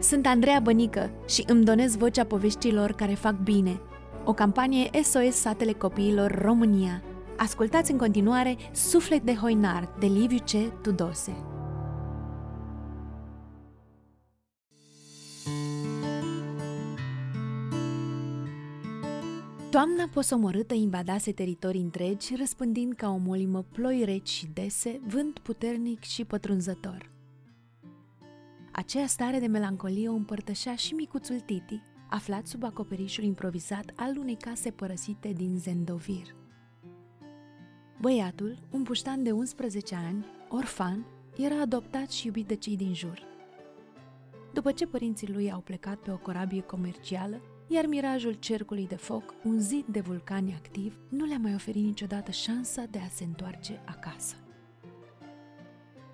Sunt Andreea Bănică și îmi donez vocea poveștilor care fac bine. O campanie SOS Satele Copiilor România. Ascultați în continuare Suflet de Hoinar de Liviu C. Tudose. Toamna posomorâtă invadase teritorii întregi, răspândind ca o molimă ploi reci și dese, vânt puternic și pătrunzător. Aceea stare de melancolie o împărtășea și micuțul Titi, aflat sub acoperișul improvizat al unei case părăsite din Zendovir. Băiatul, un puștan de 11 ani, orfan, era adoptat și iubit de cei din jur. După ce părinții lui au plecat pe o corabie comercială, iar mirajul cercului de foc, un zid de vulcani activ, nu le-a mai oferit niciodată șansa de a se întoarce acasă.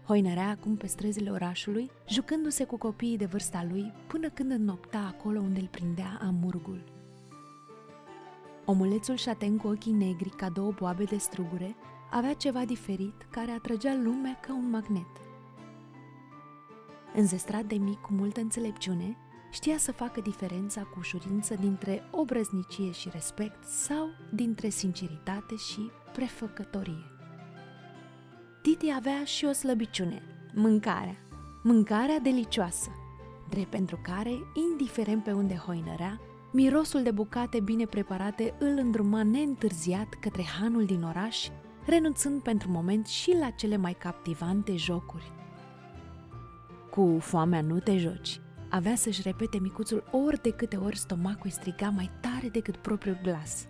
Hoinărea acum pe străzile orașului, jucându-se cu copiii de vârsta lui, până când înnopta acolo unde îl prindea amurgul. Omulețul șaten cu ochii negri ca două boabe de strugure avea ceva diferit care atrăgea lumea ca un magnet. Înzestrat de mic cu multă înțelepciune, știa să facă diferența cu ușurință dintre obrăznicie și respect sau dintre sinceritate și prefăcătorie. Titi avea și o slăbiciune, mâncarea. Mâncarea delicioasă, drept pentru care, indiferent pe unde hoinărea, mirosul de bucate bine preparate îl îndruma neîntârziat către hanul din oraș, renunțând pentru moment și la cele mai captivante jocuri. Cu foamea nu te joci, avea să-și repete micuțul ori de câte ori stomacul striga mai tare decât propriul glas.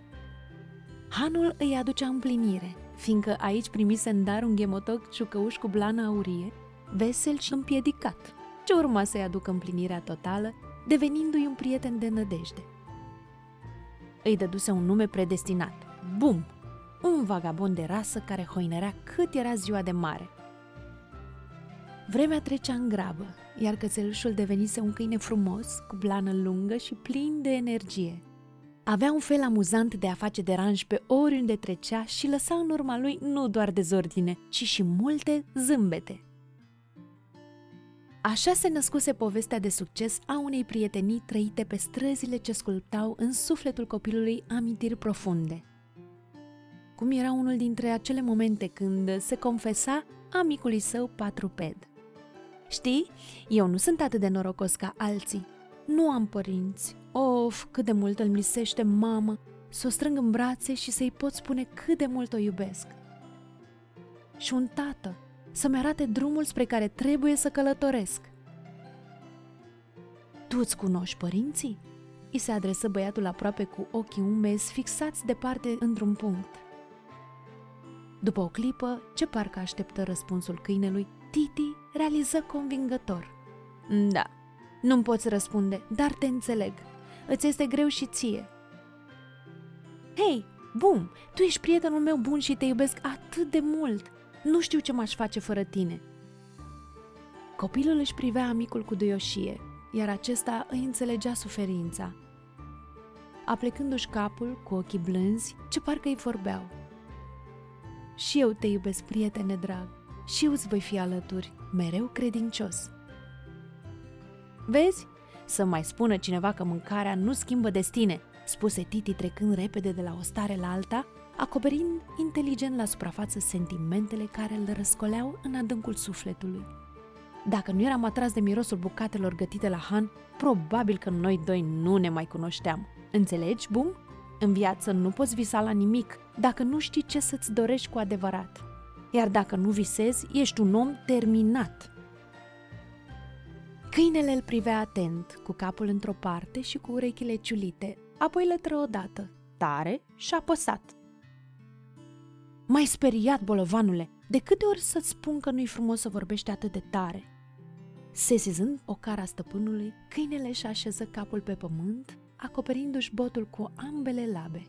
Hanul îi aducea împlinire, fiindcă aici primise în dar un ghemotoc ciucăuș cu blană aurie, vesel și împiedicat, ce urma să-i aducă împlinirea totală, devenindu-i un prieten de nădejde. Îi dăduse un nume predestinat, Bum, un vagabond de rasă care hoinărea cât era ziua de mare. Vremea trecea în grabă, iar cățelușul devenise un câine frumos, cu blană lungă și plin de energie – avea un fel amuzant de a face deranj pe oriunde trecea și lăsa în urma lui nu doar dezordine, ci și multe zâmbete. Așa se născuse povestea de succes a unei prietenii trăite pe străzile ce sculptau în sufletul copilului amintiri profunde. Cum era unul dintre acele momente când se confesa amicului său patruped. Știi, eu nu sunt atât de norocos ca alții. Nu am părinți, Of, cât de mult îl misește mama, să o strâng în brațe și să-i pot spune cât de mult o iubesc. Și un tată, să-mi arate drumul spre care trebuie să călătoresc. Tu îți cunoști părinții? I se adresă băiatul aproape cu ochii umezi, fixați departe într-un punct. După o clipă, ce parcă așteptă răspunsul câinelui, Titi realiză convingător. Da, nu-mi poți răspunde, dar te înțeleg îți este greu și ție. Hei, bum, tu ești prietenul meu bun și te iubesc atât de mult. Nu știu ce m-aș face fără tine. Copilul își privea amicul cu duioșie, iar acesta îi înțelegea suferința. Aplecându-și capul cu ochii blânzi, ce parcă îi vorbeau. Și eu te iubesc, prietene drag, și eu îți voi fi alături, mereu credincios. Vezi, să mai spună cineva că mâncarea nu schimbă destine, spuse Titi trecând repede de la o stare la alta, acoperind inteligent la suprafață sentimentele care îl răscoleau în adâncul sufletului. Dacă nu eram atras de mirosul bucatelor gătite la Han, probabil că noi doi nu ne mai cunoșteam. Înțelegi, Bum? În viață nu poți visa la nimic dacă nu știi ce să-ți dorești cu adevărat. Iar dacă nu visezi, ești un om terminat. Câinele îl privea atent, cu capul într-o parte și cu urechile ciulite, apoi lătră odată, tare și apăsat. Mai speriat, bolovanule, de câte ori să-ți spun că nu-i frumos să vorbești atât de tare? Sesizând o cara stăpânului, câinele și așeză capul pe pământ, acoperindu-și botul cu ambele labe.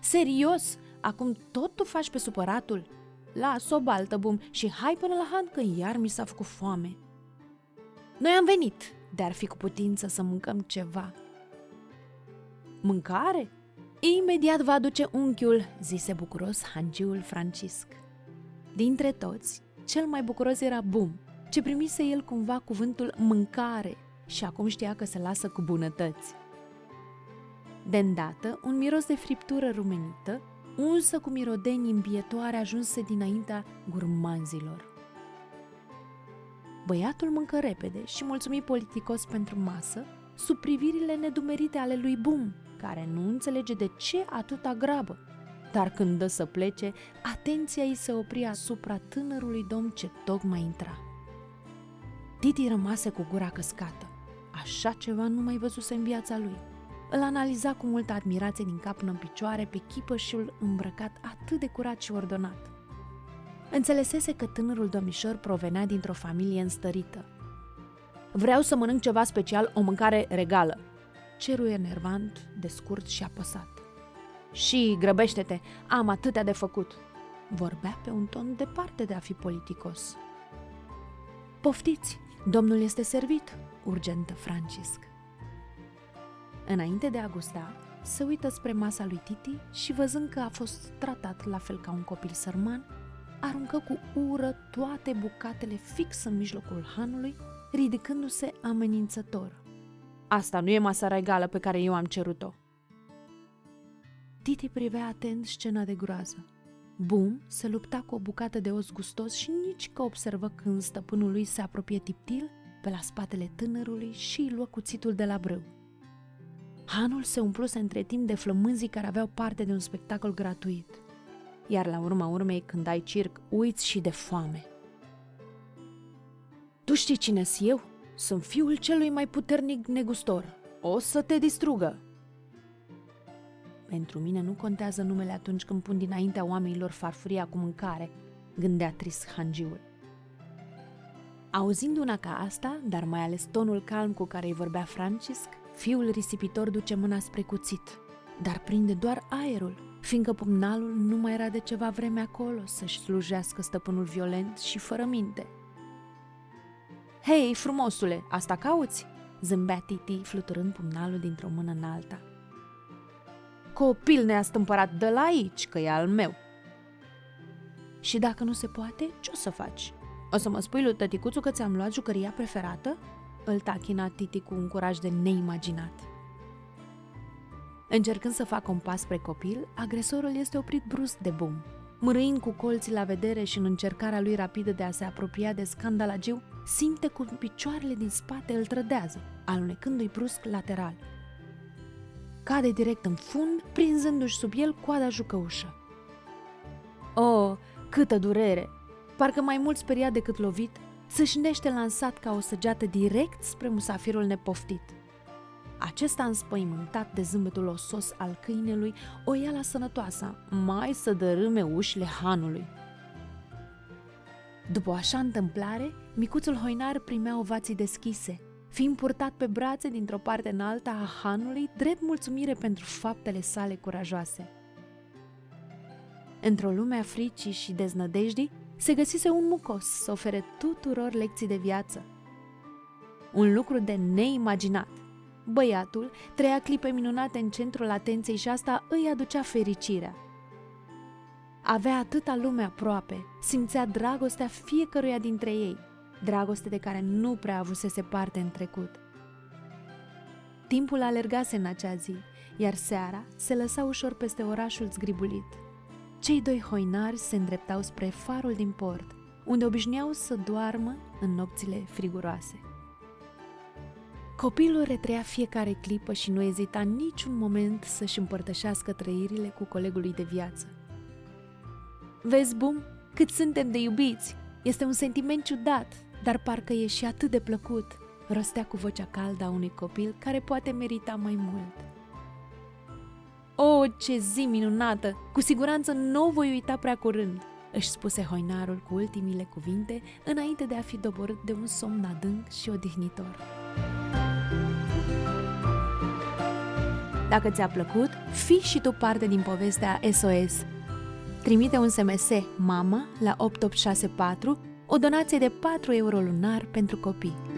Serios? Acum tot tu faci pe supăratul? Las-o baltă, bum, și hai până la hand că iar mi s-a făcut foame. Noi am venit, de ar fi cu putință să mâncăm ceva. Mâncare? Imediat va aduce unchiul, zise bucuros hangiul Francisc. Dintre toți, cel mai bucuros era Bum, ce primise el cumva cuvântul mâncare și acum știa că se lasă cu bunătăți. De îndată, un miros de friptură rumenită, unsă cu mirodenii îmbietoare ajunse dinaintea gurmanzilor. Băiatul mâncă repede și mulțumi politicos pentru masă, sub privirile nedumerite ale lui Bum, care nu înțelege de ce atâta grabă. Dar când dă să plece, atenția ei se opri asupra tânărului domn ce tocmai intra. Titi rămase cu gura căscată. Așa ceva nu mai văzuse în viața lui. Îl analiza cu multă admirație din cap până în picioare pe chipășul îmbrăcat atât de curat și ordonat. Înțelesese că tânărul domnișor provenea dintr-o familie înstărită. Vreau să mănânc ceva special, o mâncare regală. Cerul enervant, de scurt și apăsat. Și grăbește-te, am atâtea de făcut. Vorbea pe un ton departe de a fi politicos. Poftiți, domnul este servit, urgentă Francisc. Înainte de a gusta, se uită spre masa lui Titi și văzând că a fost tratat la fel ca un copil sărman, aruncă cu ură toate bucatele fix în mijlocul hanului, ridicându-se amenințător. Asta nu e masa regală pe care eu am cerut-o. Titi privea atent scena de groază. Bum se lupta cu o bucată de os gustos și nici că observă când stăpânul lui se apropie tiptil pe la spatele tânărului și îi luă cuțitul de la brâu. Hanul se umpluse între timp de flămânzii care aveau parte de un spectacol gratuit. Iar la urma urmei, când ai circ, uiți și de foame. Tu știi cine sunt eu? Sunt fiul celui mai puternic negustor. O să te distrugă! Pentru mine nu contează numele atunci când pun dinaintea oamenilor farfuria cu mâncare, gândea trist hangiul. Auzind una ca asta, dar mai ales tonul calm cu care îi vorbea Francisc, fiul risipitor duce mâna spre cuțit, dar prinde doar aerul, fiindcă pumnalul nu mai era de ceva vreme acolo să-și slujească stăpânul violent și fără minte. Hei, frumosule, asta cauți?" zâmbea Titi, fluturând pumnalul dintr-o mână în alta. Copil neastâmpărat de la aici, că e al meu. Și dacă nu se poate, ce o să faci? O să mă spui lui tăticuțu că ți-am luat jucăria preferată? Îl tachina Titi cu un curaj de neimaginat. Încercând să facă un pas spre copil, agresorul este oprit brusc de bum. Mărâind cu colții la vedere și în încercarea lui rapidă de a se apropia de scandalagiu, simte cum picioarele din spate îl trădează, alunecându-i brusc lateral. Cade direct în fund, prinzându-și sub el coada jucăușă. Oh, câtă durere! Parcă mai mult speriat decât lovit, sâșnește lansat ca o săgeată direct spre musafirul nepoftit. Acesta înspăimântat de zâmbetul osos al câinelui o ia la sănătoasa, mai să dărâme ușile hanului. După o așa întâmplare, micuțul hoinar primea ovații deschise, fiind purtat pe brațe dintr-o parte în alta a hanului, drept mulțumire pentru faptele sale curajoase. Într-o lume a fricii și deznădejdii, se găsise un mucos să ofere tuturor lecții de viață. Un lucru de neimaginat. Băiatul trăia clipe minunate în centrul atenției și asta îi aducea fericirea. Avea atâta lume aproape, simțea dragostea fiecăruia dintre ei, dragoste de care nu prea avusese parte în trecut. Timpul alergase în acea zi, iar seara se lăsa ușor peste orașul zgribulit. Cei doi hoinari se îndreptau spre farul din port, unde obișnuiau să doarmă în nopțile friguroase. Copilul retrea fiecare clipă și nu ezita niciun moment să-și împărtășească trăirile cu colegul lui de viață. Vezi, Bum, cât suntem de iubiți! Este un sentiment ciudat, dar parcă e și atât de plăcut, rostea cu vocea caldă a unui copil care poate merita mai mult. O, ce zi minunată! Cu siguranță nu o voi uita prea curând!" își spuse hoinarul cu ultimile cuvinte înainte de a fi doborât de un somn adânc și odihnitor. Dacă ți-a plăcut, fii și tu parte din povestea SOS. Trimite un SMS MAMA la 8864, o donație de 4 euro lunar pentru copii.